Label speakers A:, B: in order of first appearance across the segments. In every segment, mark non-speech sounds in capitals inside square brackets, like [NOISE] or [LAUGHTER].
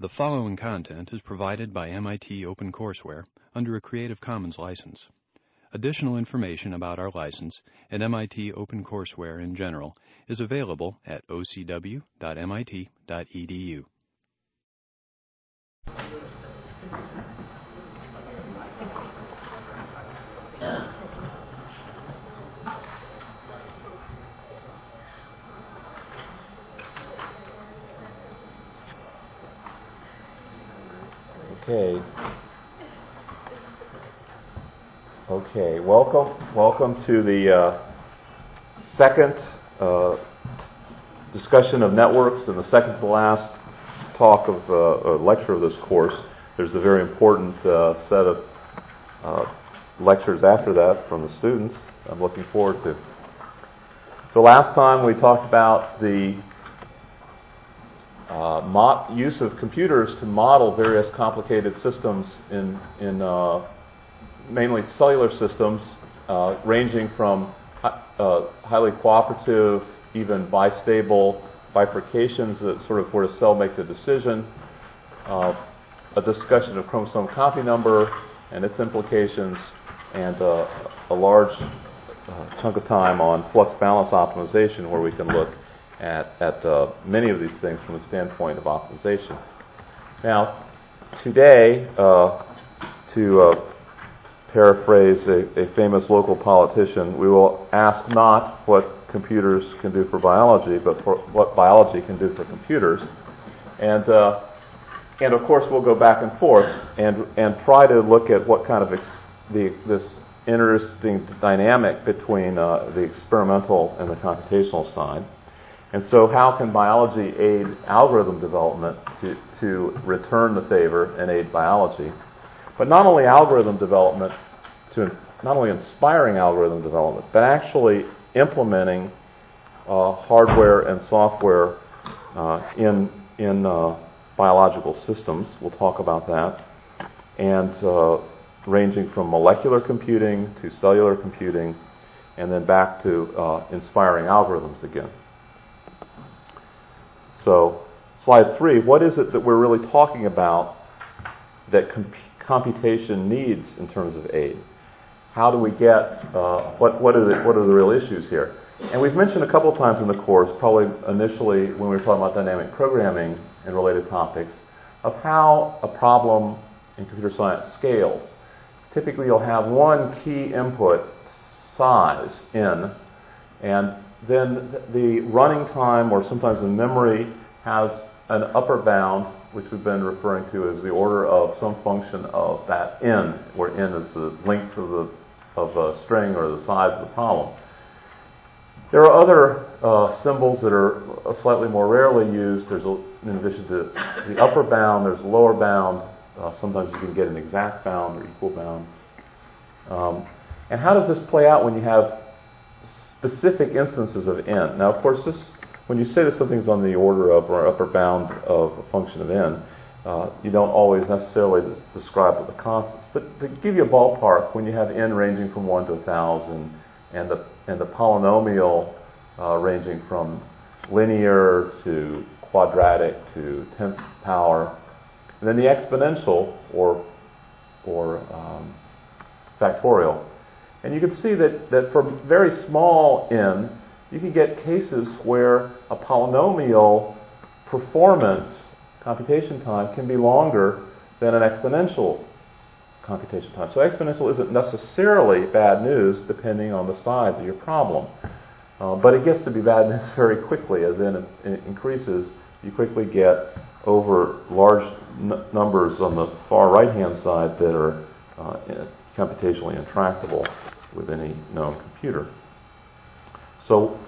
A: The following content is provided by MIT OpenCourseWare under a Creative Commons license. Additional information about our license and MIT OpenCourseWare in general is available at ocw.mit.edu.
B: Okay. Okay. Welcome. Welcome to the uh, second uh, discussion of networks and the second to last talk of uh, lecture of this course. There's a very important uh, set of uh, lectures after that from the students. I'm looking forward to. So last time we talked about the uh, use of computers to model various complicated systems in, in uh, mainly cellular systems, uh, ranging from uh, highly cooperative, even bistable bifurcations that sort of where a cell makes a decision, uh, a discussion of chromosome copy number and its implications, and uh, a large chunk of time on flux balance optimization where we can look at, at uh, many of these things from the standpoint of optimization. Now, today, uh, to uh, paraphrase a, a, famous local politician, we will ask not what computers can do for biology, but for what biology can do for computers. And, uh, and of course, we'll go back and forth and, and try to look at what kind of ex- the, this interesting dynamic between uh, the experimental and the computational side. And so, how can biology aid algorithm development to, to return the favor and aid biology? But not only algorithm development, to not only inspiring algorithm development, but actually implementing uh, hardware and software uh, in in uh, biological systems. We'll talk about that, and uh, ranging from molecular computing to cellular computing, and then back to uh, inspiring algorithms again. So, slide three, what is it that we're really talking about that comp- computation needs in terms of aid? How do we get, uh, what, what, are the, what are the real issues here? And we've mentioned a couple times in the course, probably initially when we were talking about dynamic programming and related topics, of how a problem in computer science scales. Typically, you'll have one key input size in, and then the running time or sometimes the memory has an upper bound, which we've been referring to as the order of some function of that n, where n is the length of the of a string or the size of the problem. There are other uh, symbols that are slightly more rarely used. There's, a, in addition to the upper bound, there's lower bound. Uh, sometimes you can get an exact bound or equal bound. Um, and how does this play out when you have specific instances of n. Now, of course, this when you say that something's on the order of or upper bound of a function of n, uh, you don't always necessarily describe the constants. But to give you a ballpark, when you have n ranging from 1 to 1,000 and the, and the polynomial uh, ranging from linear to quadratic to 10th power, and then the exponential or, or um, factorial and you can see that, that for very small n, you can get cases where a polynomial performance, computation time, can be longer than an exponential computation time. So exponential isn't necessarily bad news depending on the size of your problem. Uh, but it gets to be bad [LAUGHS] news very quickly as n increases. You quickly get over large n- numbers on the far right hand side that are uh, computationally intractable with any known computer. So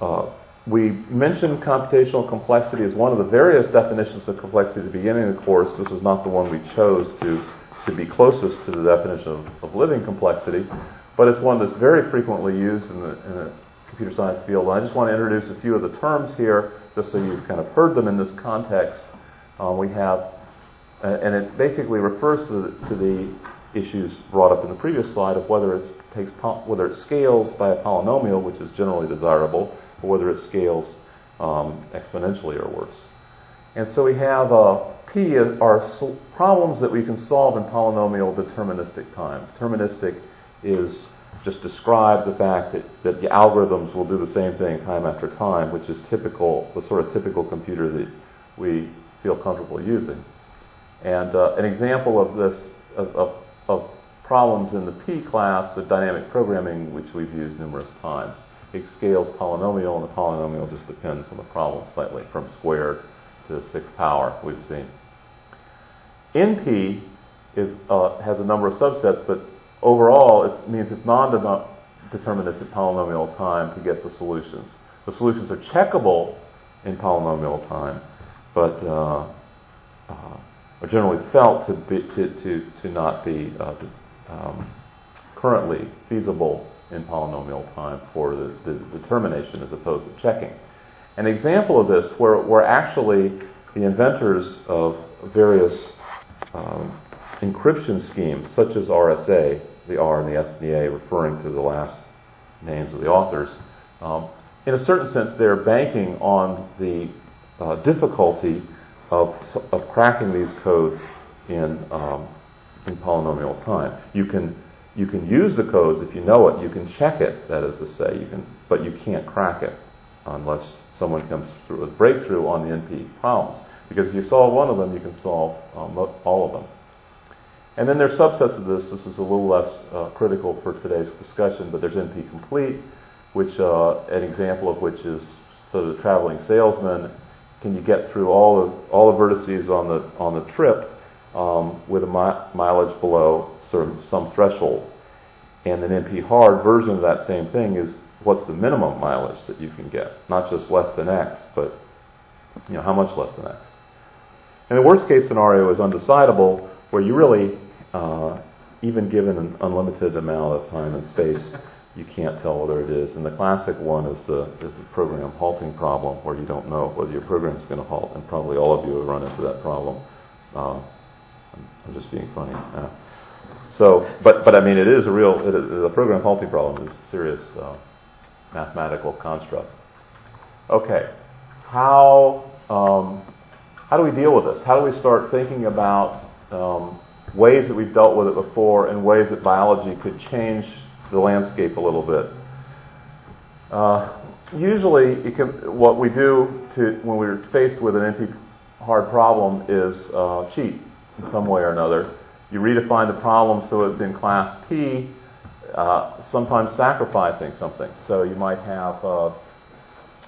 B: uh, we mentioned computational complexity as one of the various definitions of complexity at the beginning of the course. This is not the one we chose to, to be closest to the definition of, of living complexity, but it's one that's very frequently used in the, in the computer science field. And I just want to introduce a few of the terms here, just so you've kind of heard them in this context. Uh, we have, uh, and it basically refers to the, to the issues brought up in the previous slide of whether it takes whether it scales by a polynomial, which is generally desirable, or whether it scales um, exponentially or worse. And so we have uh, P are problems that we can solve in polynomial deterministic time. Deterministic is just describes the fact that, that the algorithms will do the same thing time after time, which is typical, the sort of typical computer that we feel comfortable using. And uh, an example of this, of, of, of, problems in the P class of dynamic programming, which we've used numerous times. It scales polynomial, and the polynomial just depends on the problem slightly, from squared to sixth power, we've seen. NP is, uh, has a number of subsets, but overall it means it's non-deterministic polynomial time to get the solutions. The solutions are checkable in polynomial time, but uh, uh, are generally felt to, be, to, to, to not be uh, um, currently feasible in polynomial time for the, the, determination as opposed to checking. An example of this where, where actually the inventors of various um, encryption schemes, such as RSA, the R and the S and the A referring to the last names of the authors, um, in a certain sense, they're banking on the uh, difficulty of, of cracking these codes in, um, in polynomial time. You can, you can use the codes if you know it. You can check it, that is to say, you can, but you can't crack it unless someone comes through with a breakthrough on the NP problems. Because if you solve one of them, you can solve um, all of them. And then there's subsets of this. This is a little less uh, critical for today's discussion, but there's NP complete, which uh, an example of which is so the traveling salesman. Can you get through all the all the vertices on the on the trip um, with a mi- mileage below some, some threshold? And an NP hard version of that same thing is what's the minimum mileage that you can get, not just less than X, but you know how much less than X. And the worst case scenario is undecidable, where you really, uh, even given an unlimited amount of time and space, you can't tell whether it is. And the classic one is the is the program halting problem, where you don't know whether your program is going to halt. And probably all of you have run into that problem. Uh, I'm just being funny. Uh, so, but but I mean, it is a real. It, the program halting problem is a serious uh, mathematical construct. Okay, how um, how do we deal with this? How do we start thinking about um, ways that we've dealt with it before and ways that biology could change the landscape a little bit? Uh, usually, can, what we do to, when we're faced with an NP hard problem is uh, cheat in some way or another. You redefine the problem so it's in class P, uh, sometimes sacrificing something. So you might have uh,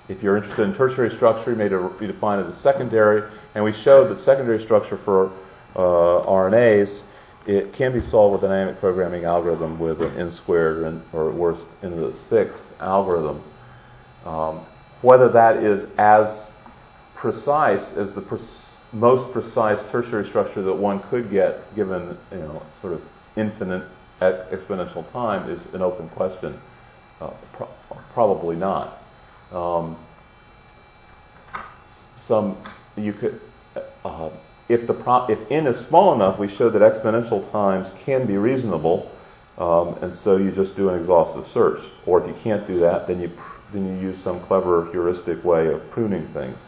B: if you're interested in tertiary structure, you may define it as secondary. And we showed that secondary structure for uh, RNAs it can be solved with dynamic programming algorithm with an n squared or worst n to the sixth algorithm. Um, whether that is as precise as the pre- most precise tertiary structure that one could get given you know sort of infinite exponential time is an open question. Uh, pro- probably not. Um, some you could uh, if the pro- if n is small enough, we show that exponential times can be reasonable, um, and so you just do an exhaustive search. Or if you can't do that, then you pr- then you use some clever heuristic way of pruning things.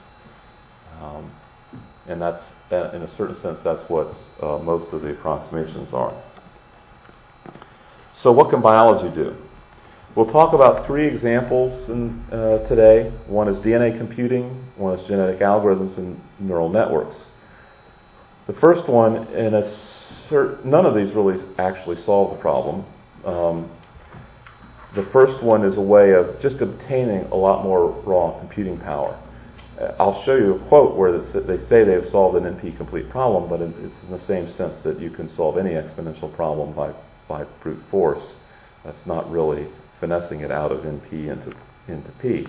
B: Um, and that's in a certain sense that's what uh, most of the approximations are. So what can biology do? We'll talk about three examples in, uh, today. One is DNA computing, one is genetic algorithms, and neural networks. The first one, in a cert- none of these really actually solve the problem. Um, the first one is a way of just obtaining a lot more raw computing power. Uh, I'll show you a quote where they say they have solved an NP complete problem, but it's in the same sense that you can solve any exponential problem by, by brute force. That's not really finessing it out of NP into, into P.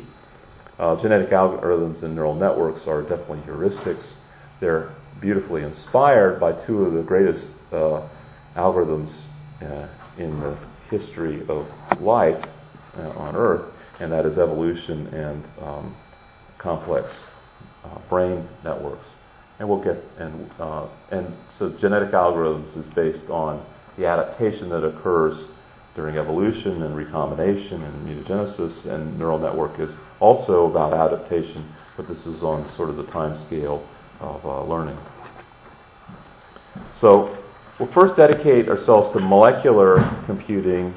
B: Uh, genetic algorithms and neural networks are definitely heuristics. They're beautifully inspired by two of the greatest uh, algorithms uh, in the history of life uh, on Earth, and that is evolution and um, complex uh, brain networks. And we'll get and uh, and so genetic algorithms is based on the adaptation that occurs during evolution and recombination and mutagenesis, and neural network is also about adaptation, but this is on sort of the time scale of uh, learning. So we'll first dedicate ourselves to molecular computing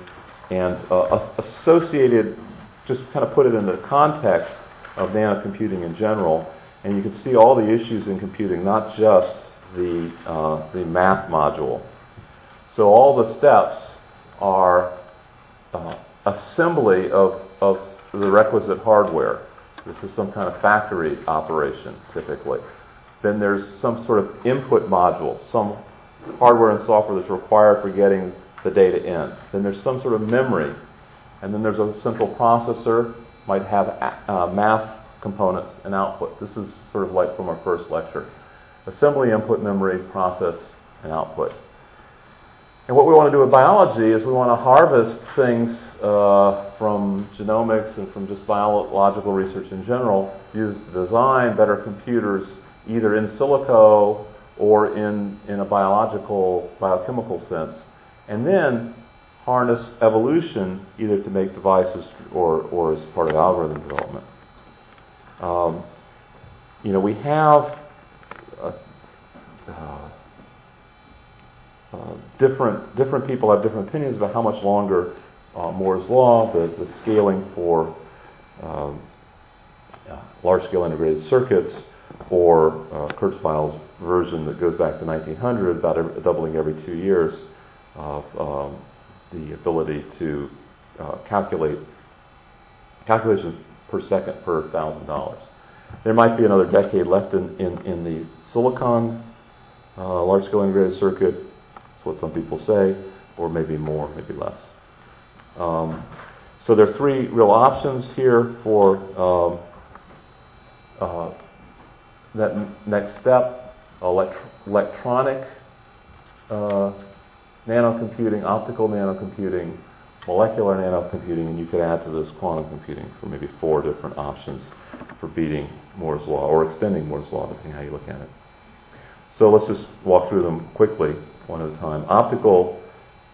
B: and uh, associated, just kind of put it in the context of nanocomputing in general. And you can see all the issues in computing, not just the, uh, the math module. So all the steps are uh, assembly of, of the requisite hardware. This is some kind of factory operation, typically. Then there's some sort of input module, some hardware and software that's required for getting the data in. Then there's some sort of memory. And then there's a central processor, might have uh, math components and output. This is sort of like from our first lecture. Assembly, input, memory, process, and output. And what we want to do with biology is we want to harvest things uh, from genomics and from just biological research in general to use to design better computers either in silico or in, in a biological, biochemical sense. And then harness evolution either to make devices or, or as part of algorithm development. Um, you know, we have uh, uh, uh, different different people have different opinions about how much longer uh, Moore's law, the, the scaling for um, uh, large-scale integrated circuits, or uh, Kurzweil's version that goes back to 1900, about doubling every two years of um, the ability to uh, calculate calculations per second per thousand dollars. There might be another decade left in, in, in the silicon uh, large scale integrated circuit. That's what some people say, or maybe more, maybe less. Um, so there are three real options here for um, uh, that next step elect- electronic uh, nanocomputing, optical nanocomputing, molecular nanocomputing, and you could add to this quantum computing for maybe four different options for beating Moore's law or extending Moore's law, depending on how you look at it. So let's just walk through them quickly, one at a time. Optical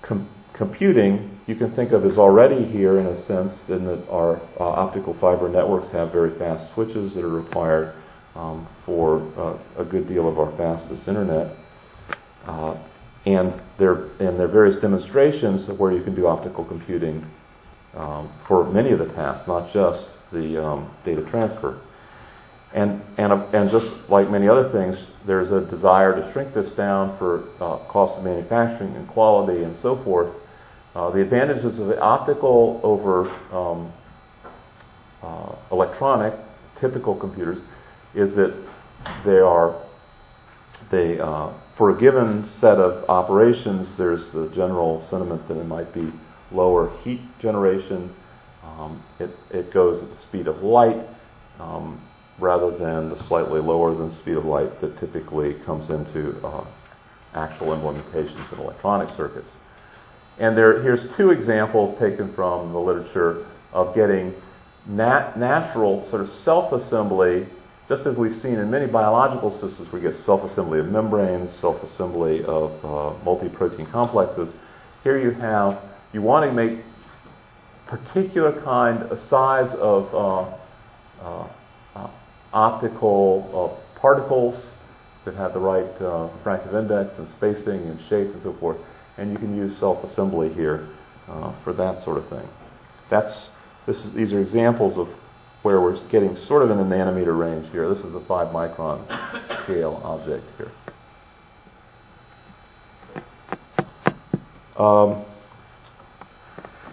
B: com- computing, you can think of as already here in a sense, in that our uh, optical fiber networks have very fast switches that are required um, for uh, a good deal of our fastest internet. Uh, and there and there are various demonstrations where you can do optical computing um, for many of the tasks, not just the um, data transfer. And, and, and just like many other things, there's a desire to shrink this down for uh, cost of manufacturing and quality and so forth. Uh, the advantages of the optical over um, uh, electronic, typical computers, is that they are they uh, for a given set of operations, there's the general sentiment that it might be lower heat generation. Um, it, it goes at the speed of light um, rather than the slightly lower than speed of light that typically comes into uh, actual implementations in electronic circuits. And there, here's two examples taken from the literature of getting nat- natural sort of self-assembly just as we've seen in many biological systems, we get self-assembly of membranes, self-assembly of uh, multi-protein complexes. Here you have, you want to make particular kind, a size of uh, uh, uh optical uh, particles that have the right uh, refractive index and spacing and shape and so forth. And you can use self-assembly here for that sort of thing. That's, is, these are examples of where we're getting sort of in the nanometer range here. This is a 5 micron [LAUGHS] scale object here. Um,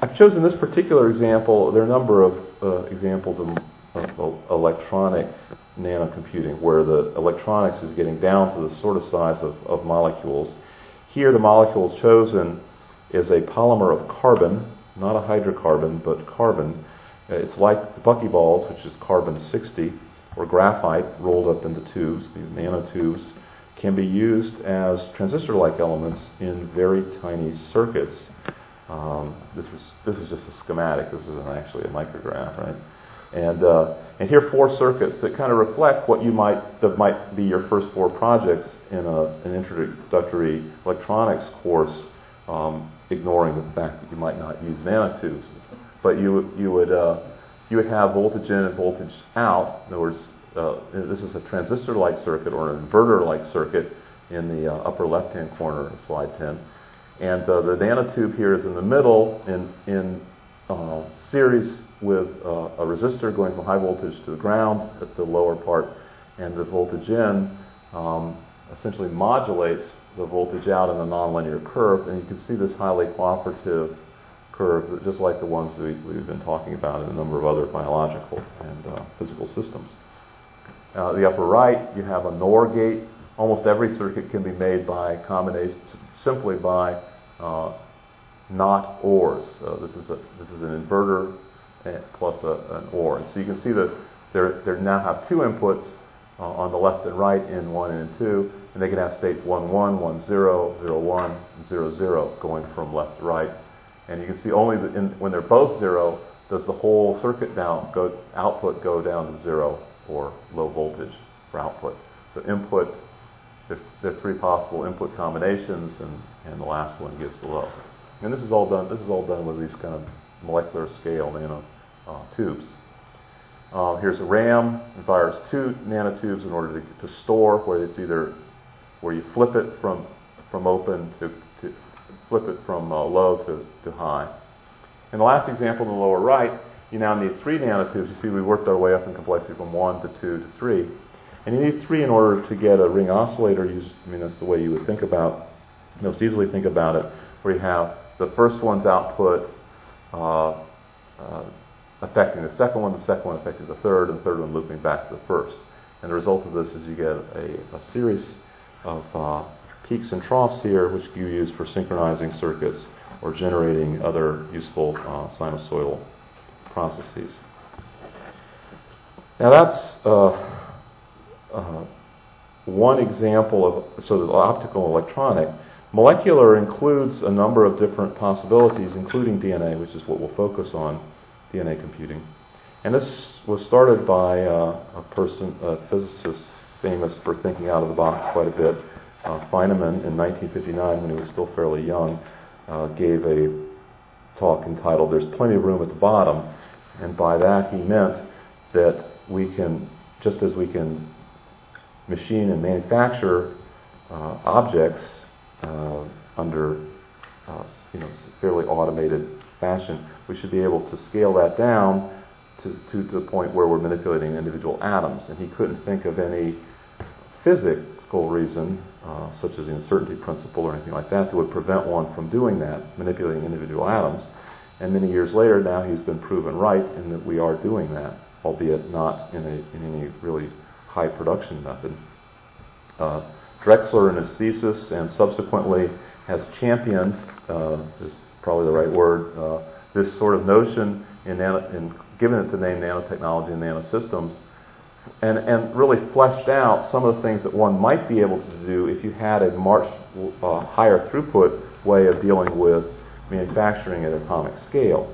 B: I've chosen this particular example. There are a number of uh, examples of, of, electronic nanocomputing where the electronics is getting down to the sort of size of, of molecules. Here, the molecule chosen is a polymer of carbon, not a hydrocarbon, but carbon, it's like the buckyballs, which is carbon 60, or graphite rolled up into tubes. These nanotubes can be used as transistor-like elements in very tiny circuits. Um, this is this is just a schematic. This isn't actually a micrograph, right? And uh, and here are four circuits that kind of reflect what you might that might be your first four projects in a, an introductory electronics course, um, ignoring the fact that you might not use nanotubes but you you would uh, you would have voltage in and voltage out. In other words, uh, this is a transistor-like circuit or an inverter-like circuit in the uh, upper left-hand corner of slide 10. And uh, the nanotube here is in the middle in, in uh, series with uh, a resistor going from high voltage to the ground at the lower part, and the voltage in um, essentially modulates the voltage out in a nonlinear curve, and you can see this highly cooperative curve, just like the ones that we, have been talking about in a number of other biological and uh, physical systems. Uh, the upper right, you have a NOR gate. Almost every circuit can be made by combination, simply by uh, not ORs. Uh, this is a this is an inverter plus a, an OR. And so you can see that they now have two inputs uh, on the left and right in 1 and in 2, and they can have states 1, 1, 1, 0, 0, 1, 0, 0 going from left to right. And you can see only the, in, when they're both 0 does the whole circuit down go, output go down to 0 or low voltage for output. So input, there, there are three possible input combinations, and, and the last one gives the low. And this is all done. This is all done with these kind of molecular scale nano uh, tubes. Uh, here's a RAM. It fires two nanotubes in order to, to store where it's either where you flip it from from open to flip it from uh, low to, to high. In the last example in the lower right, you now need three nanotubes. You see, we worked our way up in complexity from one to two to three. And you need three in order to get a ring oscillator. You, I mean, that's the way you would think about, most easily think about it, where you have the first one's output uh, uh, affecting the second one, the second one affecting the third, and the third one looping back to the first. And the result of this is you get a, a series of uh, peaks and troughs here, which you use for synchronizing circuits or generating other useful uh, sinusoidal processes. Now that's uh, uh, one example of so the optical electronic. Molecular includes a number of different possibilities, including DNA, which is what we'll focus on, DNA computing. And this was started by uh, a person, a physicist famous for thinking out of the box quite a bit. Uh, Feynman, in 1959, when he was still fairly young, uh, gave a talk entitled "There's Plenty of Room at the Bottom," and by that he meant that we can, just as we can machine and manufacture uh, objects uh, under uh, you know fairly automated fashion, we should be able to scale that down to, to, the point where we're manipulating individual atoms. And he couldn't think of any physical reason, uh, such as the uncertainty principle or anything like that, that would prevent one from doing that, manipulating individual atoms. And many years later, now he's been proven right in that we are doing that, albeit not in, a, in any really high production method. Uh, Drexler, in his thesis, and subsequently has championed, uh, is probably the right word, uh, this sort of notion in, in given it the name nanotechnology and nanosystems, and, and really fleshed out some of the things that one might be able to do if you had a much uh, higher throughput way of dealing with manufacturing at atomic scale.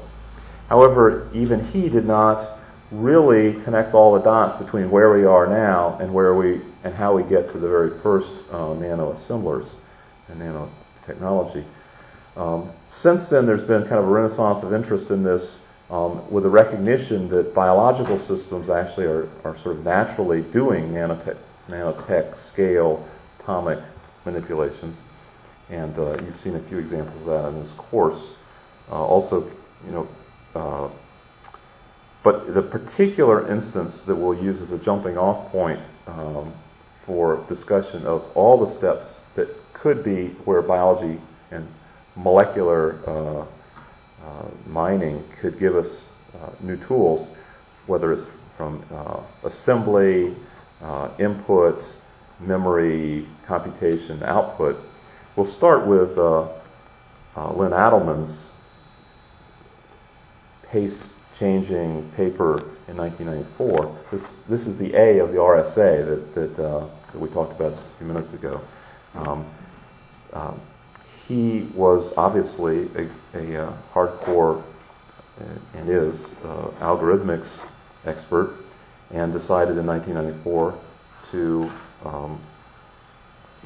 B: However, even he did not really connect all the dots between where we are now and where we and how we get to the very first uh, nano assemblers and nanotechnology. Um, since then, there's been kind of a renaissance of interest in this um, with the recognition that biological systems actually are, are sort of naturally doing nanotech, nanotech scale atomic manipulations. And uh, you've seen a few examples of that in this course. Uh, also, you know, uh, but the particular instance that we'll use as a jumping off point um, for discussion of all the steps that could be where biology and molecular uh, uh, mining could give us uh, new tools, whether it's from uh, assembly, uh, input, memory, computation, output. We'll start with Len Adleman's pace changing paper in 1994. This, this is the A of the RSA that, that, uh, that we talked about just a few minutes ago. Um, um, he was obviously a, a, uh, hardcore uh, and is uh, algorithmics expert and decided in 1994 to um,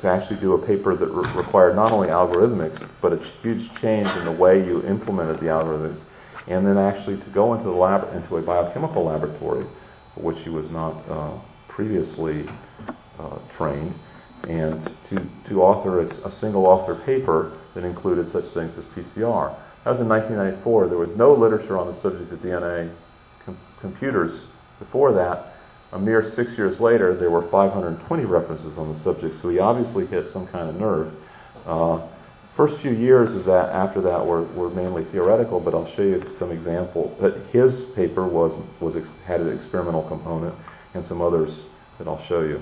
B: to actually do a paper that re- required not only algorithmics but a huge change in the way you implemented the algorithms and then actually to go into the lab into a biochemical laboratory, which he was not uh, previously uh, trained, and to, to author a, a single author paper that included such things as PCR. That was in 1994. There was no literature on the subject of DNA com- computers before that. A mere six years later, there were 520 references on the subject, so he obviously hit some kind of nerve. Uh, first few years of that, after that, were, were mainly theoretical, but I'll show you some example. But his paper was, was had an experimental component, and some others that I'll show you.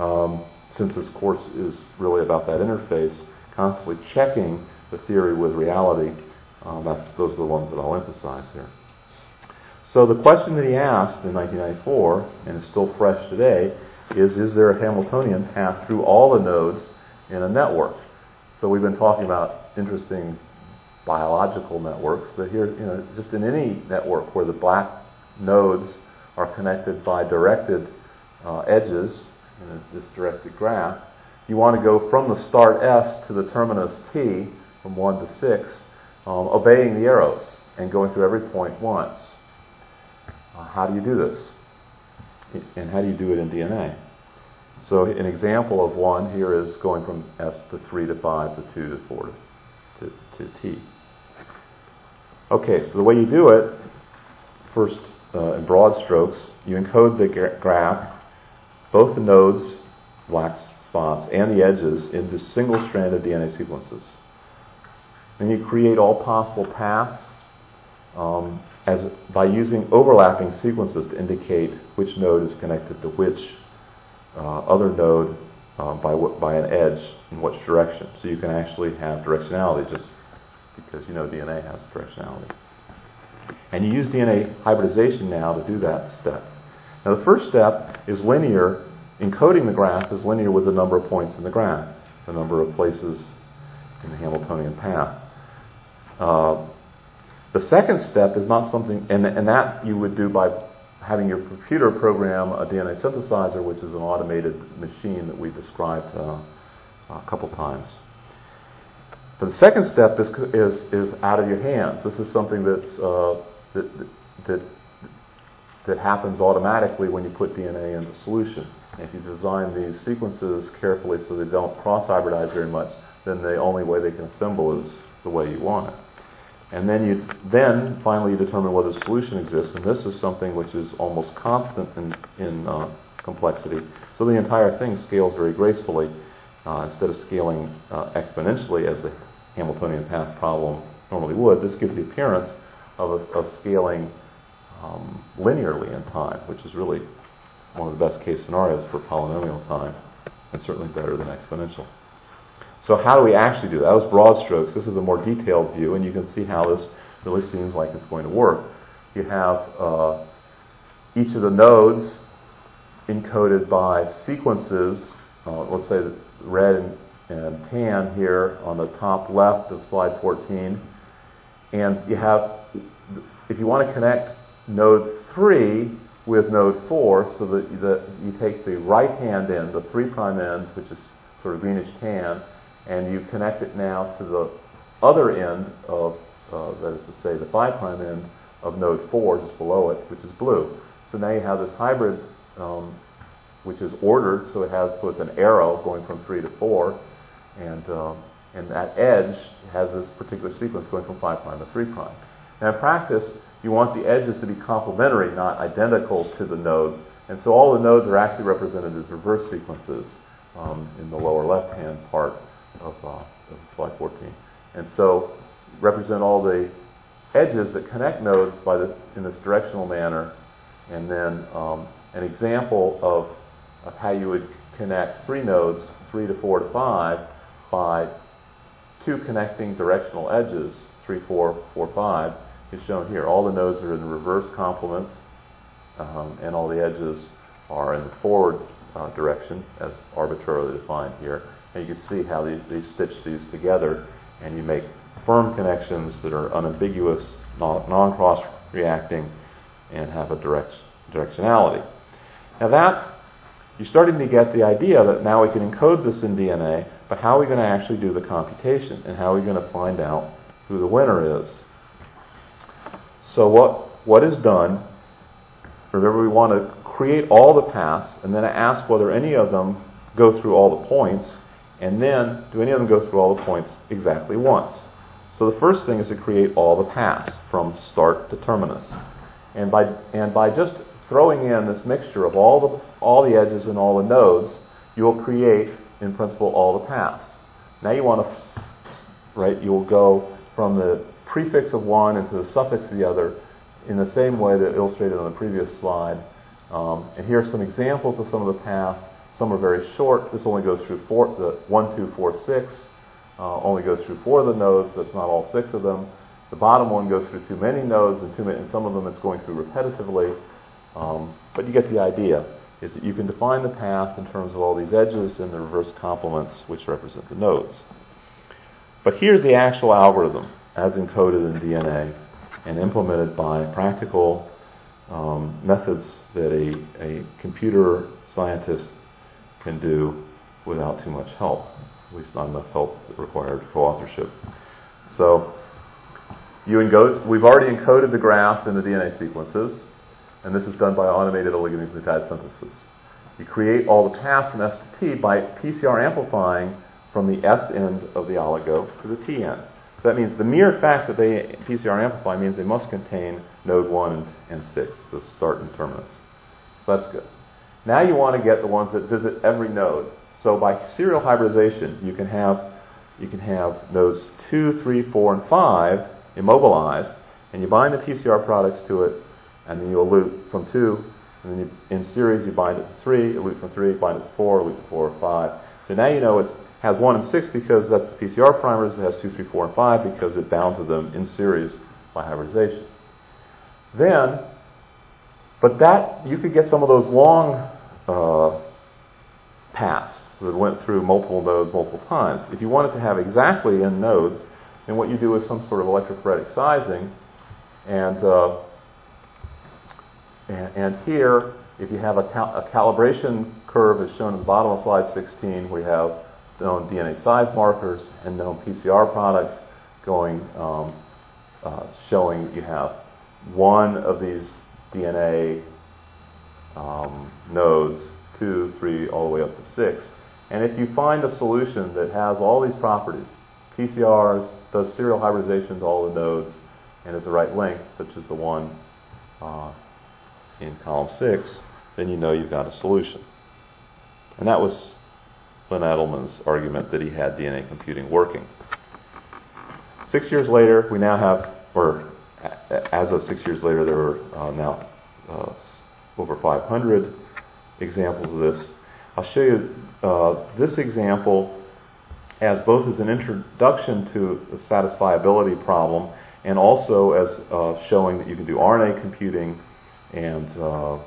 B: Um, since this course is really about that interface, constantly checking the theory with reality, um, that's, those are the ones that I'll emphasize here. So the question that he asked in 1994, and is still fresh today, is is there a Hamiltonian path through all the nodes in a network? So we've been talking about interesting biological networks, but here, you know, just in any network where the black nodes are connected by directed uh, edges in this directed graph, you want to go from the start S to the terminus T, from 1 to 6, um, obeying the arrows and going through every point once. Uh, how do you do this? And how do you do it in DNA? So an example of one here is going from S to 3 to 5 to 2 to 4 to, to, to T. Okay, so the way you do it, first uh, in broad strokes, you encode the graph, both the nodes, black spots, and the edges into single-stranded DNA sequences. Then you create all possible paths um, as by using overlapping sequences to indicate which node is connected to which uh, other node um, by by an edge in which direction. So you can actually have directionality just because you know DNA has directionality. And you use DNA hybridization now to do that step. Now the first step is linear. Encoding the graph is linear with the number of points in the graph, the number of places in the Hamiltonian path. Uh, the second step is not something, and, and that you would do by having your computer program a DNA synthesizer, which is an automated machine that we described uh, a couple times. But the second step is, is, is out of your hands. This is something that's, uh, that, that, that happens automatically when you put DNA into solution. If you design these sequences carefully so they don't cross-hybridize very much, then the only way they can assemble is the way you want it. And then you then finally you determine whether a solution exists, and this is something which is almost constant in, in uh, complexity. So the entire thing scales very gracefully uh, instead of scaling uh, exponentially as the Hamiltonian path problem normally would. This gives the appearance of, of scaling um, linearly in time, which is really one of the best case scenarios for polynomial time, and certainly better than exponential. So how do we actually do that? That was broad strokes. This is a more detailed view, and you can see how this really seems like it's going to work. You have uh, each of the nodes encoded by sequences. Uh, let's say red and, and tan here on the top left of slide 14. And you have, if you want to connect node 3 with node 4, so that, that you take the right hand end, the 3' end, which is sort of greenish tan, and you connect it now to the other end of, uh, that is to say, the 5' end of node 4, just below it, which is blue. So now you have this hybrid, um, which is ordered, so it has so it's an arrow going from 3 to 4, and, um, and that edge has this particular sequence going from 5' to 3'. Now in practice, you want the edges to be complementary, not identical to the nodes, and so all the nodes are actually represented as reverse sequences um, in the lower left-hand part of, uh, of slide 14. And so represent all the edges that connect nodes by the, in this directional manner, and then um, an example of, of how you would connect three nodes, three to four to five, by two connecting directional edges, three, four, four, five, is shown here. All the nodes are in the reverse complements, um, and all the edges are in the forward uh, direction, as arbitrarily defined here. And you can see how they, they stitch these together and you make firm connections that are unambiguous, non cross reacting, and have a direct directionality. Now that you're starting to get the idea that now we can encode this in DNA, but how are we going to actually do the computation and how are we going to find out who the winner is? So what what is done? Remember, we want to create all the paths and then ask whether any of them go through all the points, and then do any of them go through all the points exactly once? So the first thing is to create all the paths from start to terminus. And by, and by just throwing in this mixture of all the, all the edges and all the nodes, you will create, in principle, all the paths. Now you want to, right, you will go from the prefix of one into the suffix of the other in the same way that illustrated on the previous slide. Um, and here are some examples of some of the paths. Some are very short. This only goes through four, the one, two, four, six. Uh, only goes through four of the nodes. That's not all six of them. The bottom one goes through too many nodes, and too many, and some of them it's going through repetitively. Um, but you get the idea. Is that you can define the path in terms of all these edges and the reverse complements, which represent the nodes. But here's the actual algorithm as encoded in DNA and implemented by practical um, methods that a, a computer scientist can do without too much help, at least not enough help required co-authorship. So you encode, we've already encoded the graph in the DNA sequences, and this is done by automated oligonucleotide synthesis. You create all the paths from S to T by PCR amplifying from the S end of the oligo to the T end. So that means the mere fact that they PCR amplify means they must contain node 1 and, and 6, the start and terminus. So that's good. Now you want to get the ones that visit every node. So by serial hybridization, you can have you can have nodes 2, 3, 4, and 5 immobilized, and you bind the PCR products to it, and then you elute from 2, and then you, in series you bind it to 3, elute from 3, bind it to 4, elute to 4, 5. So now you know it's has 1 and 6 because that's the PCR primers. It has 2, 3, 4, and 5 because it bound to them in series by hybridization. Then, but that, you could get some of those long uh, paths that went through multiple nodes multiple times. If you wanted to have exactly n nodes, then what you do is some sort of electrophoretic sizing. And, uh, and, and, here, if you have a, cal- a calibration curve as shown in the bottom of slide 16, we have known DNA size markers and known PCR products going um, uh, showing you have one of these DNA um, nodes, two, three, all the way up to six. And if you find a solution that has all these properties, PCRs, does serial hybridization to all the nodes, and is the right length, such as the one uh, in column six, then you know you've got a solution. And that was Len Adleman's argument that he had DNA computing working. Six years later, we now have, or as of six years later, there are uh, now uh, over 500 examples of this. I'll show you uh, this example as both as an introduction to the satisfiability problem and also as uh, showing that you can do RNA computing and uh,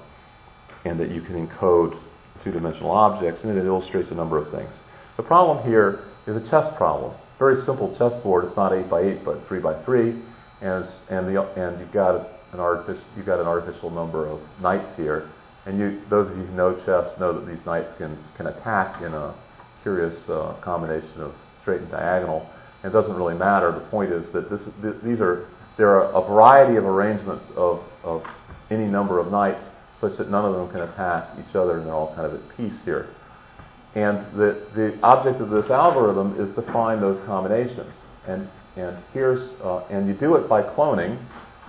B: and that you can encode two-dimensional objects, and it illustrates a number of things. The problem here is a chess problem. Very simple chessboard. It's not eight by eight, but three by three, and and the and you've got an artificial you've got an artificial number of knights here. And you, those of you who know chess know that these knights can can attack in a curious uh, combination of straight and diagonal. And it doesn't really matter. The point is that this, th- these are there are a variety of arrangements of, of any number of knights such that none of them can attack each other and they're all kind of at peace here. And the, the object of this algorithm is to find those combinations. And, and here's, uh, and you do it by cloning.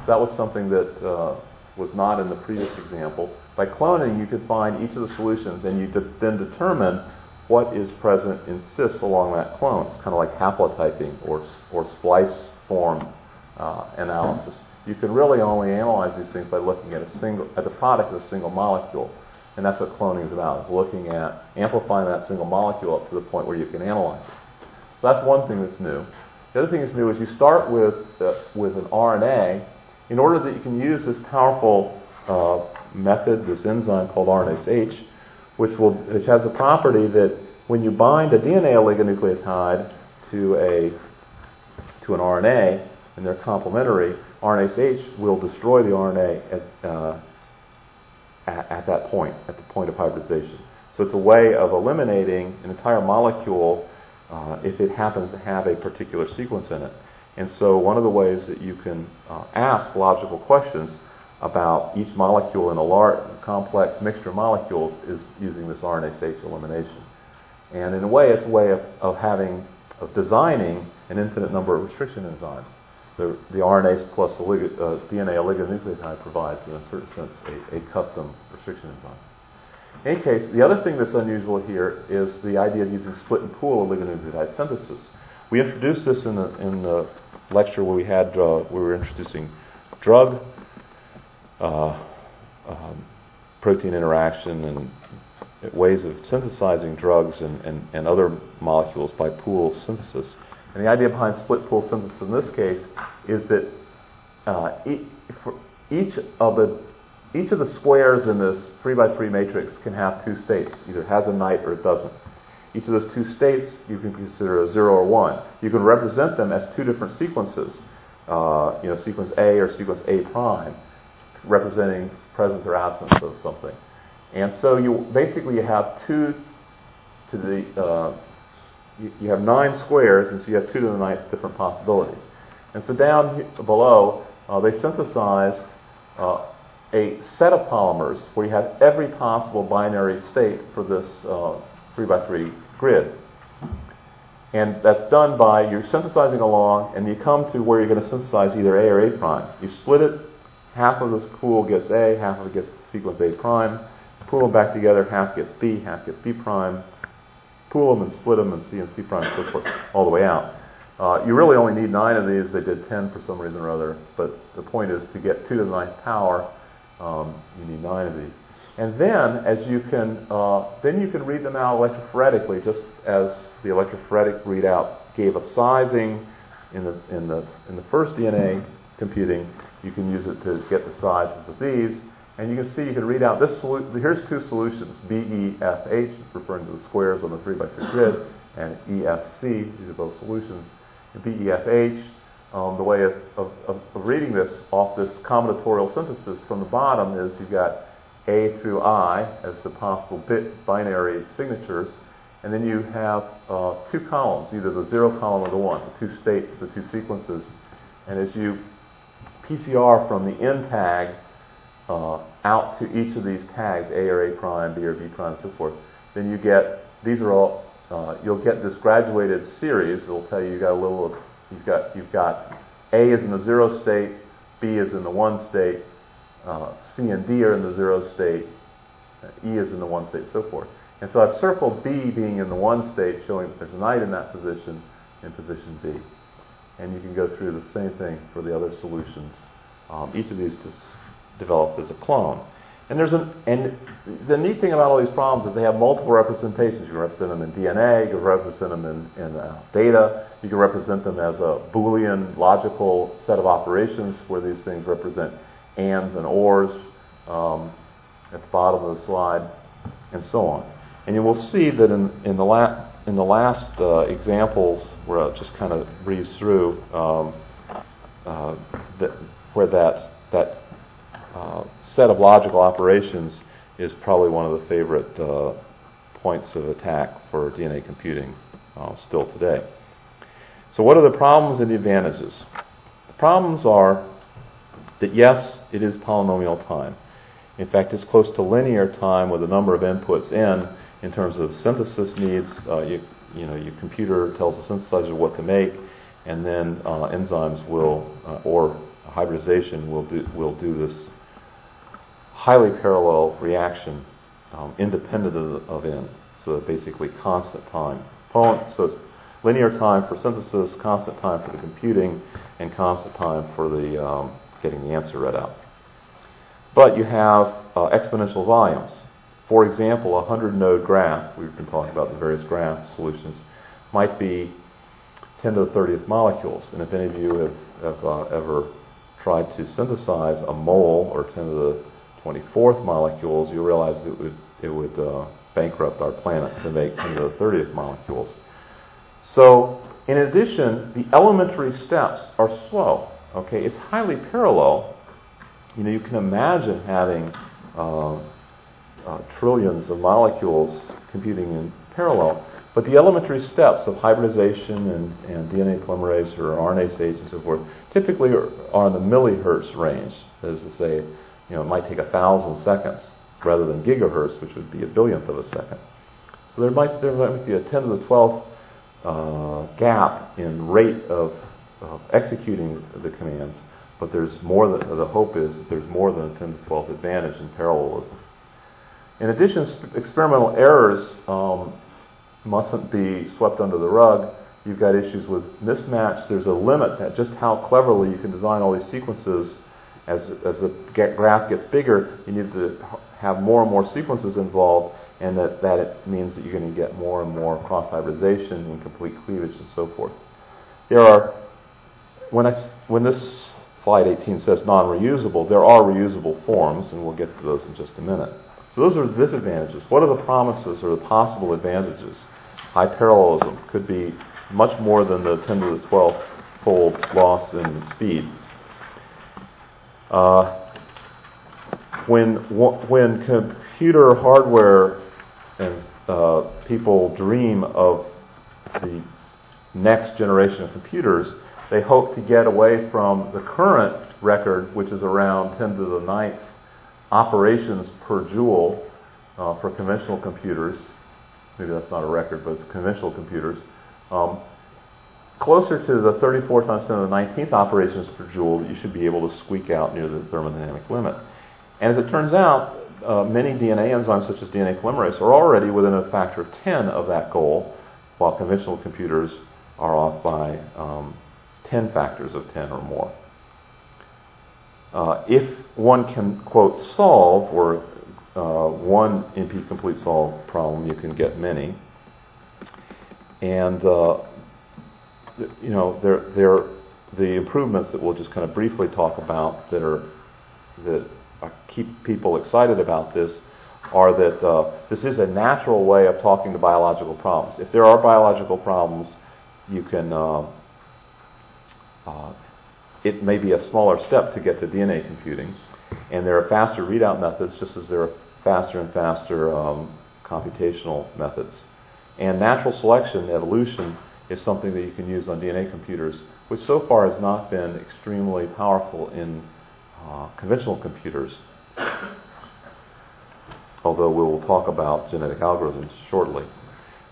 B: So that was something that uh, was not in the previous example. By cloning, you could find each of the solutions and you de- then determine what is present in cis along that clone. It's kind of like haplotyping or, or splice form uh, analysis you can really only analyze these things by looking at a single at the product of a single molecule. And that's what cloning is about, is looking at amplifying that single molecule up to the point where you can analyze it. So that's one thing that's new. The other thing that's new is you start with uh, with an RNA in order that you can use this powerful uh, method, this enzyme called RNase H, which will which has the property that when you bind a DNA oligonucleotide to a to an RNA and they're complementary, RNase H will destroy the RNA at, uh, at, at, that point, at the point of hybridization. So it's a way of eliminating an entire molecule uh, if it happens to have a particular sequence in it. And so one of the ways that you can uh, ask logical questions about each molecule in a large, complex mixture of molecules is using this RNase H elimination. And in a way, it's a way of, of having, of designing an infinite number of restriction enzymes. The, the plus the uh, DNA oligonucleotide provides, in a certain sense, a, a custom restriction enzyme. In any case, the other thing that's unusual here is the idea of using split and pool oligonucleotide synthesis. We introduced this in the, in the lecture where we had uh, we were introducing drug uh, um, protein interaction and ways of synthesizing drugs and, and, and other molecules by pool synthesis. And the idea behind split pool synthesis in this case is that uh, e- each of the each of the squares in this 3 by 3 matrix can have two states, either has a knight or it doesn't. Each of those two states you can consider a 0 or 1. You can represent them as two different sequences, uh, you know, sequence A or sequence A prime, representing presence or absence of something. And so you basically you have two to the uh, you, you, have nine squares, and so you have two to the ninth different possibilities. And so down below, uh, they synthesized uh, a set of polymers where you have every possible binary state for this uh, three by three grid. And that's done by you're synthesizing along, and you come to where you're going to synthesize either A or A prime. You split it. Half of this pool gets A, half of it gets sequence A prime Pool them back together, half gets B, half gets B prime. Pool them and split them and C and prime, so forth, all the way out. Uh, you really only need nine of these. They did ten for some reason or other. But the point is to get two to the ninth power, um, you need nine of these. And then, as you can, uh, then you can read them out electrophoretically, just as the electrophoretic readout gave a sizing in the in the in the first DNA computing. You can use it to get the sizes of these. And you can see, you can read out this solu- here's two solutions, B, E, F, H, referring to the squares on the 3 by 3 grid, and E, F, C, these are both solutions. And B, E, F, H, um, the way of, of, of, reading this off this combinatorial synthesis from the bottom is you've got A through I as the possible bit binary signatures, and then you have uh, two columns, either the zero column or the one, the two states, the two sequences. And as you PCR from the N tag uh, out to each of these tags, A or A prime, B or B prime, and so forth, then you get, these are all, uh, you'll get this graduated series that'll tell you you got a little, of, you've got, you've got A is in the zero state, B is in the one state, uh, C and D are in the zero state, E is in the one state, so forth. And so I've circled B being in the one state, showing that there's a knight in that position, in position B. And you can go through the same thing for the other solutions. Um, each of these just developed as a clone. And there's an, and the neat thing about all these problems is they have multiple representations. You can represent them in DNA, you can represent them in, in uh, data, you can represent them as a Boolean logical set of operations where these things represent ands and ors um, at the bottom of the slide, and so on. And you will see that in, in the, la- in the last uh, examples, where I'll just kind of breeze through, um, uh, that, where that, that uh, set of logical operations is probably one of the favorite uh, points of attack for DNA computing uh, still today. So, what are the problems and the advantages? The problems are that yes, it is polynomial time. In fact, it's close to linear time with a number of inputs in in terms of synthesis needs. Uh, you, you know, your computer tells the synthesizer what to make, and then uh, enzymes will, or hybridization will do, will do this highly parallel reaction um, independent of, of n. So basically constant time. So it's linear time for synthesis, constant time for the computing, and constant time for the um, getting the answer read out. But you have uh, exponential volumes. For example, a 100 node graph, we've been talking about the various graph solutions, might be 10 to the 30th molecules. And if any of you have, have uh, ever tried to synthesize a mole or 10 to the 24th molecules, you realize it would it would uh, bankrupt our planet to make you know, the 30th molecules. So, in addition, the elementary steps are slow. Okay, it's highly parallel. You know, you can imagine having uh, uh, trillions of molecules computing in parallel, but the elementary steps of hybridization and, and DNA polymerase or RNase H and so forth typically are, are in the millihertz range. That is to say, you know, it might take a thousand seconds rather than gigahertz, which would be a billionth of a second. So there might, there might be a 10 to the 12th uh, gap in rate of, of, executing the commands, but there's more than, the hope is that there's more than a 10 to the 12th advantage in parallelism. In addition, experimental errors um, mustn't be swept under the rug. You've got issues with mismatch. There's a limit to just how cleverly you can design all these sequences. As, as the graph gets bigger, you need to have more and more sequences involved, and that, that it means that you're going to get more and more cross hybridization, and complete cleavage, and so forth. There are, when, I, when this slide 18 says non reusable, there are reusable forms, and we'll get to those in just a minute. So those are the disadvantages. What are the promises or the possible advantages? High parallelism could be much more than the 10 to the 12th fold loss in speed. Uh, when when computer hardware and uh, people dream of the next generation of computers, they hope to get away from the current record, which is around 10 to the ninth operations per joule uh, for conventional computers. Maybe that's not a record, but it's conventional computers. Um, closer to the 34 times 10 to the 19th operations per joule, you should be able to squeak out near the thermodynamic limit. And as it turns out, uh, many DNA enzymes, such as DNA polymerase, are already within a factor of 10 of that goal, while conventional computers are off by um, 10 factors of 10 or more. Uh, if one can, quote, solve, or uh, one NP complete solve problem, you can get many. And, uh, you know, there, there, the improvements that we'll just kind of briefly talk about that are, that keep people excited about this are that uh, this is a natural way of talking to biological problems. If there are biological problems, you can uh, uh, it may be a smaller step to get to DNA computing, and there are faster readout methods, just as there are faster and faster um, computational methods. And natural selection, evolution, is something that you can use on DNA computers, which so far has not been extremely powerful in uh, conventional computers. Although we will talk about genetic algorithms shortly.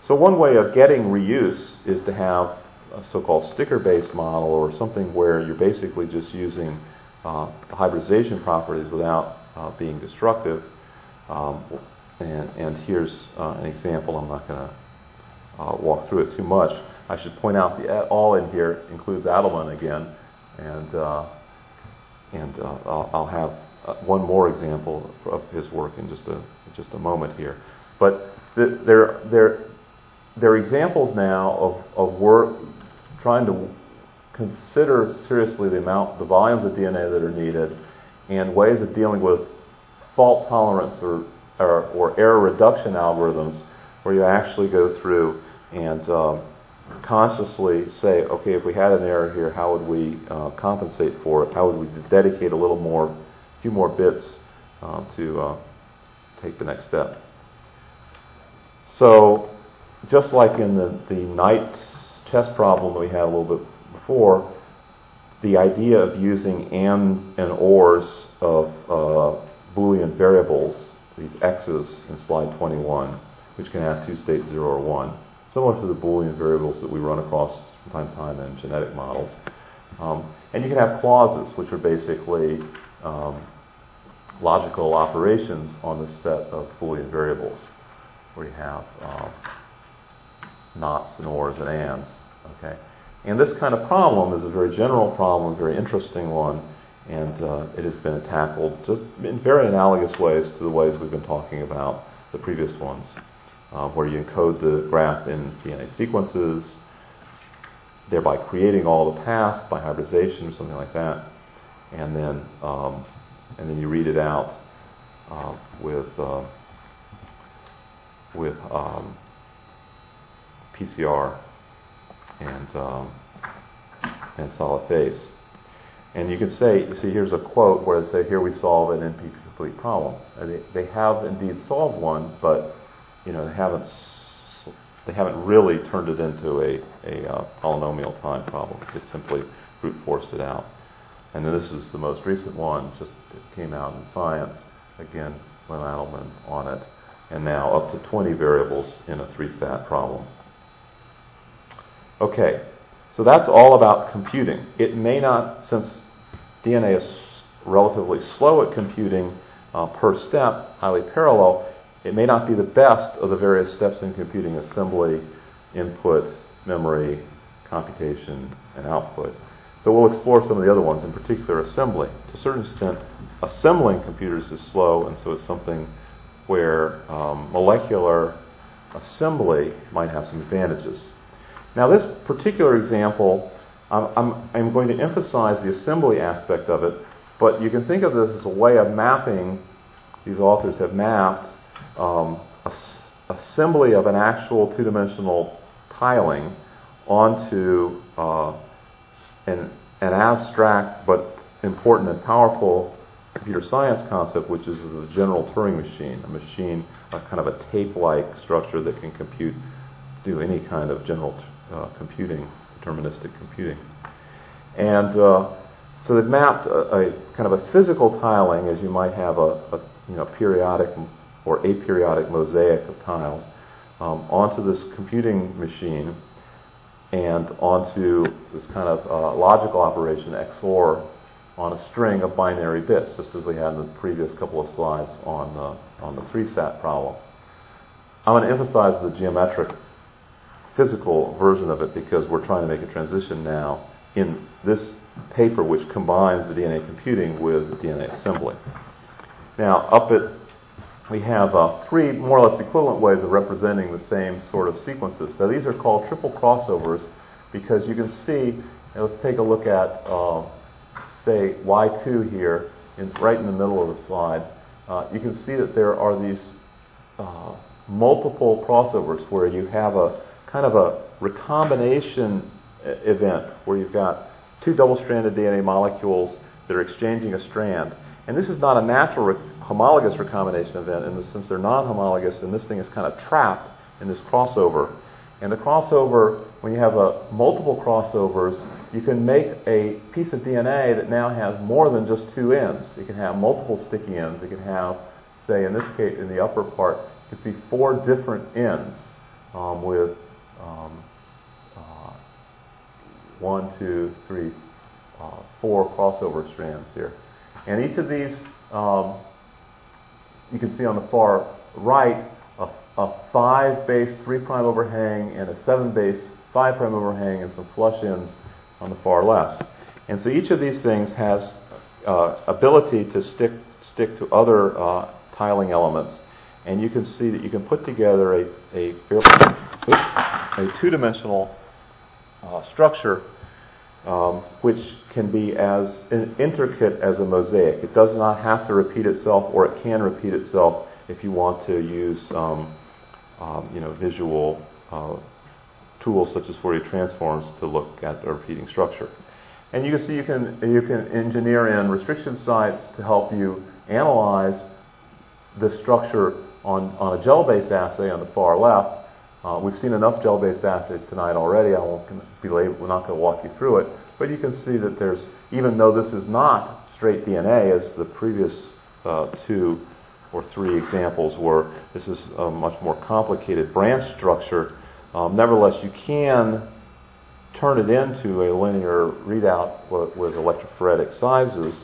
B: So one way of getting reuse is to have a so-called sticker-based model or something where you're basically just using uh, hybridization properties without uh, being destructive. Um, and, and, here's uh, an example. I'm not going to uh, walk through it too much. I should point out the all in here includes Adleman again, and uh, and uh, I'll, have one more example of his work in just a just a moment here. But the, there there there are examples now of, of work trying to consider seriously the amount, the volumes of DNA that are needed, and ways of dealing with fault tolerance or, or, or error reduction algorithms, where you actually go through and um, consciously say, okay, if we had an error here, how would we uh, compensate for it? How would we dedicate a little more, a few more bits uh, to uh, take the next step? So, just like in the, the Knight chess problem we had a little bit before, the idea of using ands and ors of uh, Boolean variables, these x's in slide 21, which can have two states 0 or 1, similar to the Boolean variables that we run across from time to time in genetic models. Um, and you can have clauses, which are basically um, logical operations on the set of Boolean variables, where you have uh, nots and ors and ands. Okay, and this kind of problem is a very general problem, a very interesting one, and uh, it has been tackled just in very analogous ways to the ways we've been talking about the previous ones, uh, where you encode the graph in DNA sequences, thereby creating all the paths by hybridization or something like that, and then um, and then you read it out uh, with uh, with um, PCR and um, and solid phase. And you can say, you see, here's a quote where they say, "Here we solve an NP complete problem." And they, they have indeed solved one, but you know they haven't they haven't really turned it into a a uh, polynomial time problem. They simply brute forced it out. And then this is the most recent one, just came out in Science. Again, Len Adleman on it. and now up to 20 variables in a three-sat problem. Okay, so that's all about computing. It may not, since DNA is relatively slow at computing uh, per step, highly parallel, it may not be the best of the various steps in computing assembly, input, memory, computation, and output. So we'll explore some of the other ones, in particular assembly. To a certain extent, assembling computers is slow, and so it's something where um, molecular assembly might have some advantages. Now, this particular example, I'm, I'm, I'm going to emphasize the assembly aspect of it, but you can think of this as a way of mapping, these authors have mapped um, assembly of an actual two dimensional tiling onto uh, an, an abstract but important and powerful computer science concept, which is the general Turing machine, a machine, a kind of a tape-like structure that can compute, do any kind of general uh, computing, deterministic computing. And uh, so they've mapped a, a, kind of a physical tiling, as you might have a, a you know periodic or aperiodic mosaic of tiles, um, onto this computing machine and onto this kind of uh, logical operation XOR on a string of binary bits, just as we had in the previous couple of slides on the, on the three-sat problem. I'm going to emphasize the geometric physical version of it because we're trying to make a transition now in this paper which combines the DNA computing with the DNA assembly. Now, up at we have uh, three more or less equivalent ways of representing the same sort of sequences. Now, these are called triple crossovers because you can see, let's take a look at, uh, say, Y2 here, in, right in the middle of the slide. Uh, you can see that there are these uh, multiple crossovers where you have a kind of a recombination event where you've got two double-stranded DNA molecules that are exchanging a strand. And this is not a natural homologous recombination event and since they're non-homologous, and this thing is kind of trapped in this crossover. And the crossover, when you have a, multiple crossovers, you can make a piece of DNA that now has more than just two ends. It can have multiple sticky ends. It can have, say, in this case, in the upper part, you can see four different ends um, with um, uh, one, two, three, uh, four crossover strands here. And each of these, um, you can see on the far right, a, a 5 base 3 prime overhang and a 7 base 5 prime overhang and some flush ends on the far left. And so each of these things has uh, ability to stick stick to other uh, tiling elements, and you can see that you can put together a a, a two-dimensional uh, structure um, which can be as intricate as a mosaic. It does not have to repeat itself, or it can repeat itself if you want to use, um, um, you know, visual uh, tools such as Fourier transforms to look at a repeating structure. And you can see you can you can engineer in restriction sites to help you analyze the structure on, on a gel-based assay on the far left uh, we've seen enough gel-based assays tonight already. I won't belabor, we're not going to walk you through it. But you can see that there's, even though this is not straight DNA as the previous uh, two or three examples were, this is a much more complicated branch structure. Um, nevertheless, you can turn it into a linear readout with, with electrophoretic sizes.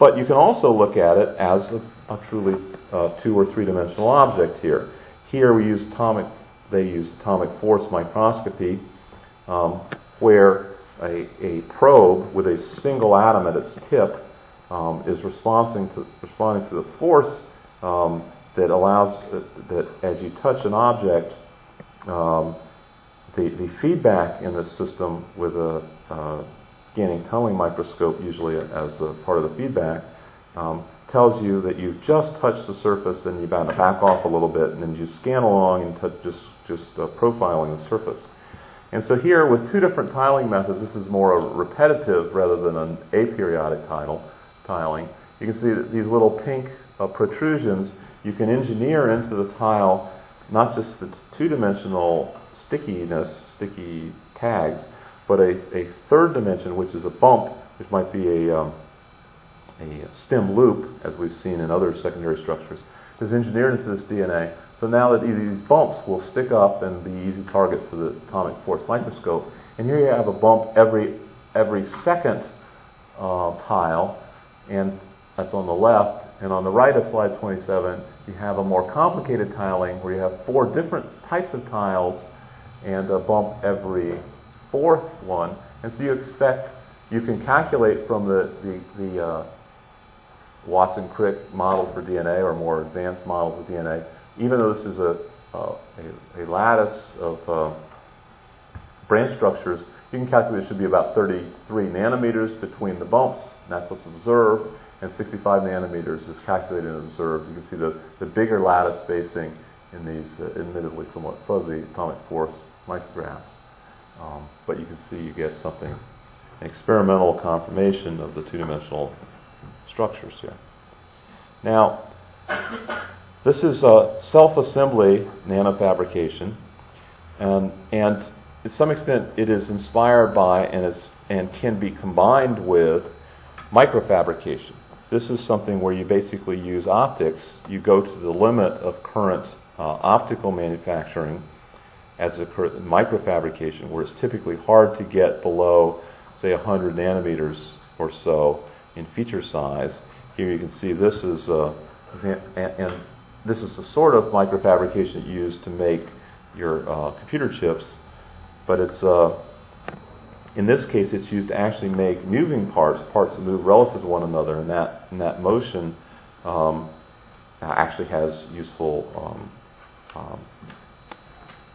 B: But you can also look at it as a, a truly uh, two or three dimensional object here. Here we use atomic they use atomic force microscopy, um, where a, a, probe with a single atom at its tip um, is responding to, responding to the force um, that allows that, that, as you touch an object, um, the, the feedback in the system with a uh, scanning tunneling microscope, usually as a part of the feedback, um, tells you that you've just touched the surface and you've got to back off a little bit, and then you scan along and t- just just uh, profiling the surface. And so here, with two different tiling methods, this is more a repetitive rather than an aperiodic tile, tiling. You can see that these little pink uh, protrusions you can engineer into the tile not just the two-dimensional stickiness, sticky tags, but a, a third dimension, which is a bump, which might be a um, a stem loop, as we've seen in other secondary structures, is engineered into this DNA. So now that these bumps will stick up and be easy targets for the atomic force microscope. And here you have a bump every every second uh, tile, and that's on the left. And on the right of slide 27, you have a more complicated tiling where you have four different types of tiles and a bump every fourth one. And so you expect, you can calculate from the, the, the uh, Watson-Crick model for DNA or more advanced models of DNA, even though this is a, uh, a, a, lattice of uh, branch structures, you can calculate it should be about 33 nanometers between the bumps, and that's what's observed, and 65 nanometers is calculated and observed. You can see the, the bigger lattice spacing in these uh, admittedly somewhat fuzzy atomic force micrographs. Um, but you can see you get something, an experimental confirmation of the two-dimensional structures here. Now, this is a self-assembly nanofabrication, and, and to some extent it is inspired by and, is, and can be combined with microfabrication. This is something where you basically use optics. You go to the limit of current uh, optical manufacturing as microfabrication, where it's typically hard to get below, say, 100 nanometers or so in feature size. Here you can see this is, uh, and this is the sort of microfabrication used to make your uh, computer chips, but it's uh, in this case it's used to actually make moving parts, parts that move relative to one another, and that and that motion um, actually has useful um, um,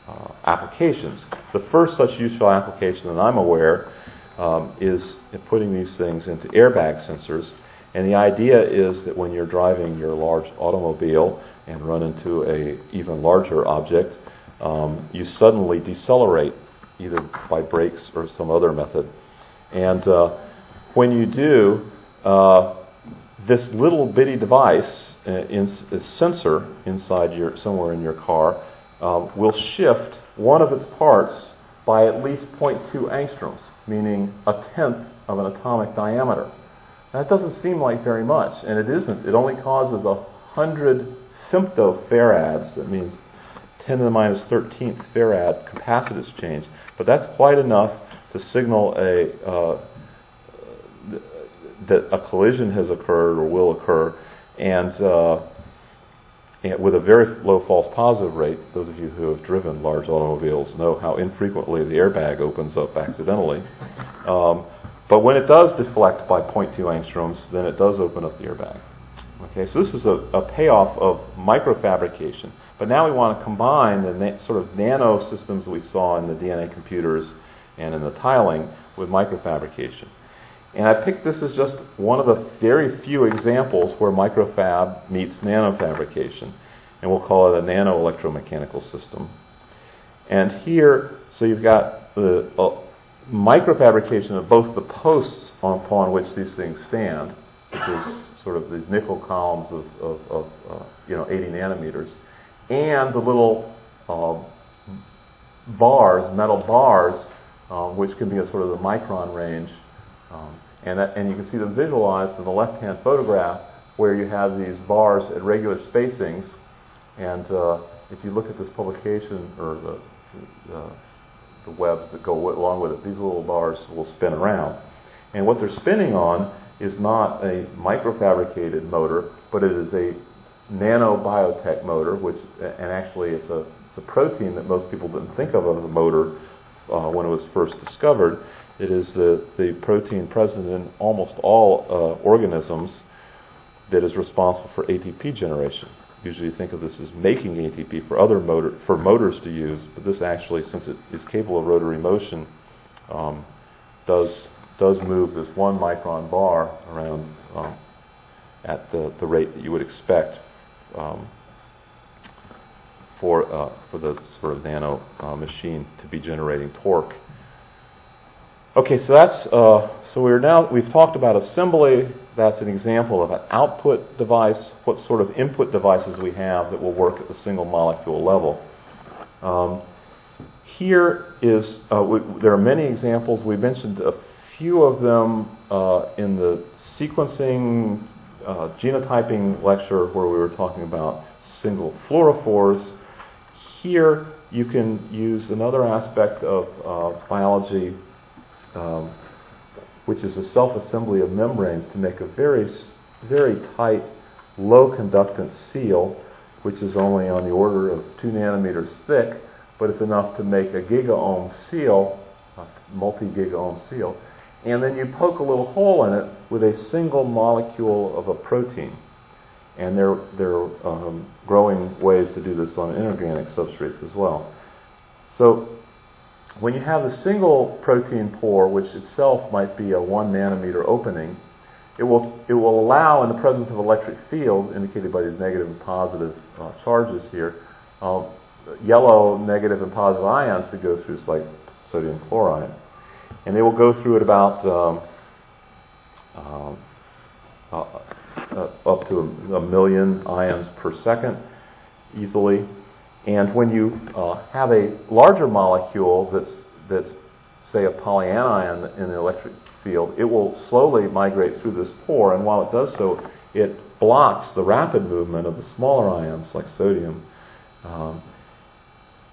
B: uh, applications. The first such useful application that I'm aware um, is putting these things into airbag sensors. And the idea is that when you're driving your large automobile and run into a even larger object, um, you suddenly decelerate either by brakes or some other method. And uh, when you do, uh, this little bitty device, uh, in, a sensor inside your somewhere in your car, um, will shift one of its parts by at least 0.2 angstroms, meaning a tenth of an atomic diameter. That doesn't seem like very much, and it isn't. It only causes a hundred femtofarads, that means 10 to the minus 13th farad capacitance change. But that's quite enough to signal a uh, that a collision has occurred or will occur, and uh, with a very low false positive rate, those of you who have driven large automobiles know how infrequently the airbag opens up accidentally. Um, but when it does deflect by 0.2 angstroms, then it does open up the airbag. Okay, so this is a, a payoff of microfabrication. But now we want to combine the na- sort of nano systems we saw in the DNA computers and in the tiling with microfabrication. And I picked this as just one of the very few examples where microfab meets nanofabrication. And we'll call it a nano electromechanical system. And here, so you've got the uh, microfabrication of both the posts upon which these things stand, which is sort of these nickel columns of, of, of uh, you know 80 nanometers, and the little uh, bars, metal bars, uh, which can be a sort of the micron range um, and, that, and you can see them visualized in the left-hand photograph where you have these bars at regular spacings. And uh, if you look at this publication or the, uh, the webs that go along with it, these little bars will spin around. And what they're spinning on is not a microfabricated motor, but it is a nanobiotech motor, which, and actually it's a, it's a protein that most people didn't think of as a motor uh, when it was first discovered. It is the, the protein present in almost all uh, organisms that is responsible for ATP generation. Usually you think of this as making ATP for other motor, for motors to use, but this actually, since it is capable of rotary motion, um, does does move this one micron bar around um, at the, the rate that you would expect um, for uh, for the sort of nano uh, machine to be generating torque Okay, so that's uh, so we're now we've talked about assembly. That's an example of an output device. What sort of input devices we have that will work at the single molecule level. Um, here is uh, we, there are many examples. We mentioned a few of them uh, in the sequencing uh, genotyping lecture where we were talking about single fluorophores. Here, you can use another aspect of uh, biology, um, which is a self-assembly of membranes, to make a very, very tight, low conductance seal, which is only on the order of two nanometers thick, but it's enough to make a gigaohm seal, a multi-gigaohm seal. And then you poke a little hole in it with a single molecule of a protein. And there, there are um, growing ways to do this on inorganic substrates as well. So when you have a single protein pore, which itself might be a one nanometer opening, it will, it will allow, in the presence of electric field, indicated by these negative and positive uh, charges here, um, yellow negative and positive ions to go through, like sodium chloride. And they will go through at about um, um uh, uh, up to a, a, million ions per second easily. And when you uh, have a larger molecule that's, that's, say, a polyanion in the electric field, it will slowly migrate through this pore, and while it does so, it blocks the rapid movement of the smaller ions like sodium. Um,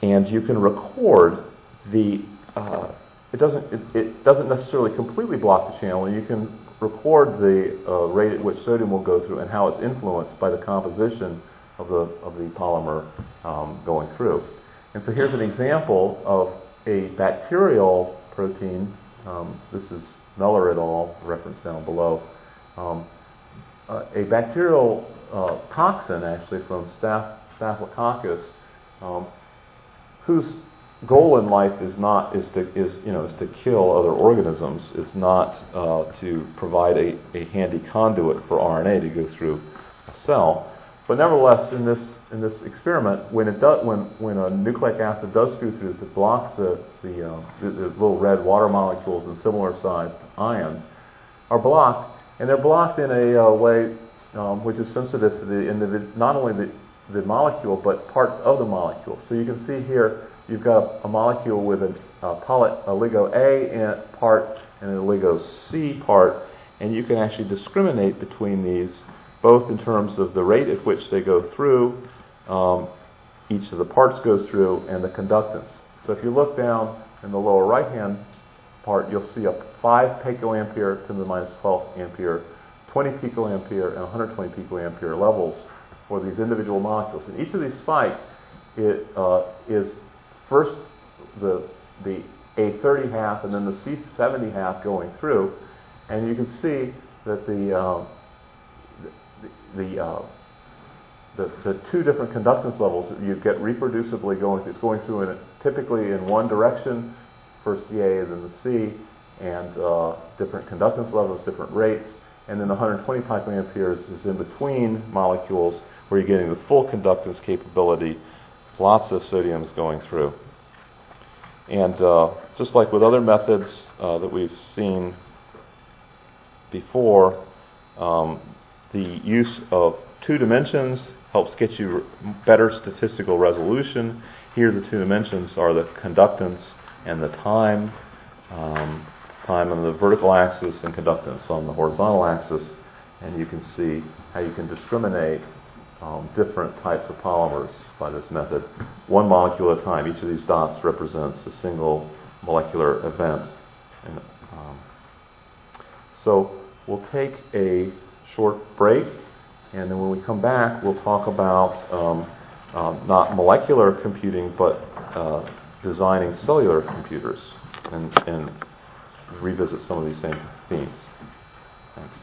B: and you can record the uh, it doesn't it, it, doesn't necessarily completely block the channel. You can record the uh, rate at which sodium will go through and how it's influenced by the composition of the of the polymer um, going through. And so here's an example of a bacterial protein. Um, this is Meller et al. reference down below. Um, uh, a bacterial uh, toxin, actually from Staph- Staphylococcus, um, whose goal in life is not is to is you know is to kill other organisms. Is not uh, to provide a, a handy conduit for RNA to go through a cell. But nevertheless, in this in this experiment, when it does when when a nucleic acid does go through this, it blocks the the, uh, the, the little red water molecules and similar sized ions are blocked, and they're blocked in a uh, way um, which is sensitive to the individ- not only the the molecule but parts of the molecule. So you can see here you've got a, molecule with a, a, poly, oligo A part and oligo C part, and you can actually discriminate between these both in terms of the rate at which they go through, um, each of the parts goes through, and the conductance. So if you look down in the lower right hand part, you'll see a 5 picoampere to the minus 12 ampere, 20 picoampere, and 120 picoampere levels for these individual molecules. And each of these spikes it, uh, is first the, the A30 half and then the C70 half going through. And you can see that the, uh, the, uh, the, the, two different conductance levels that you get reproducibly going, it's going through in typically in one direction, first the A, then the C, and uh, different conductance levels, different rates. And then the 120 picoamperes is in between molecules where you're getting the full conductance capability lots of sodiums going through. And uh, just like with other methods uh, that we've seen before, um, the use of two dimensions helps get you better statistical resolution. Here, the two dimensions are the conductance and the time, um, time on the vertical axis and conductance on the horizontal axis. And you can see how you can discriminate um, different types of polymers by this method, one molecule at a time. Each of these dots represents a single molecular event. And, um, so we'll take a short break, and then when we come back, we'll talk about um, um not molecular computing, but uh, designing cellular computers and, and revisit some of these same themes. Thanks.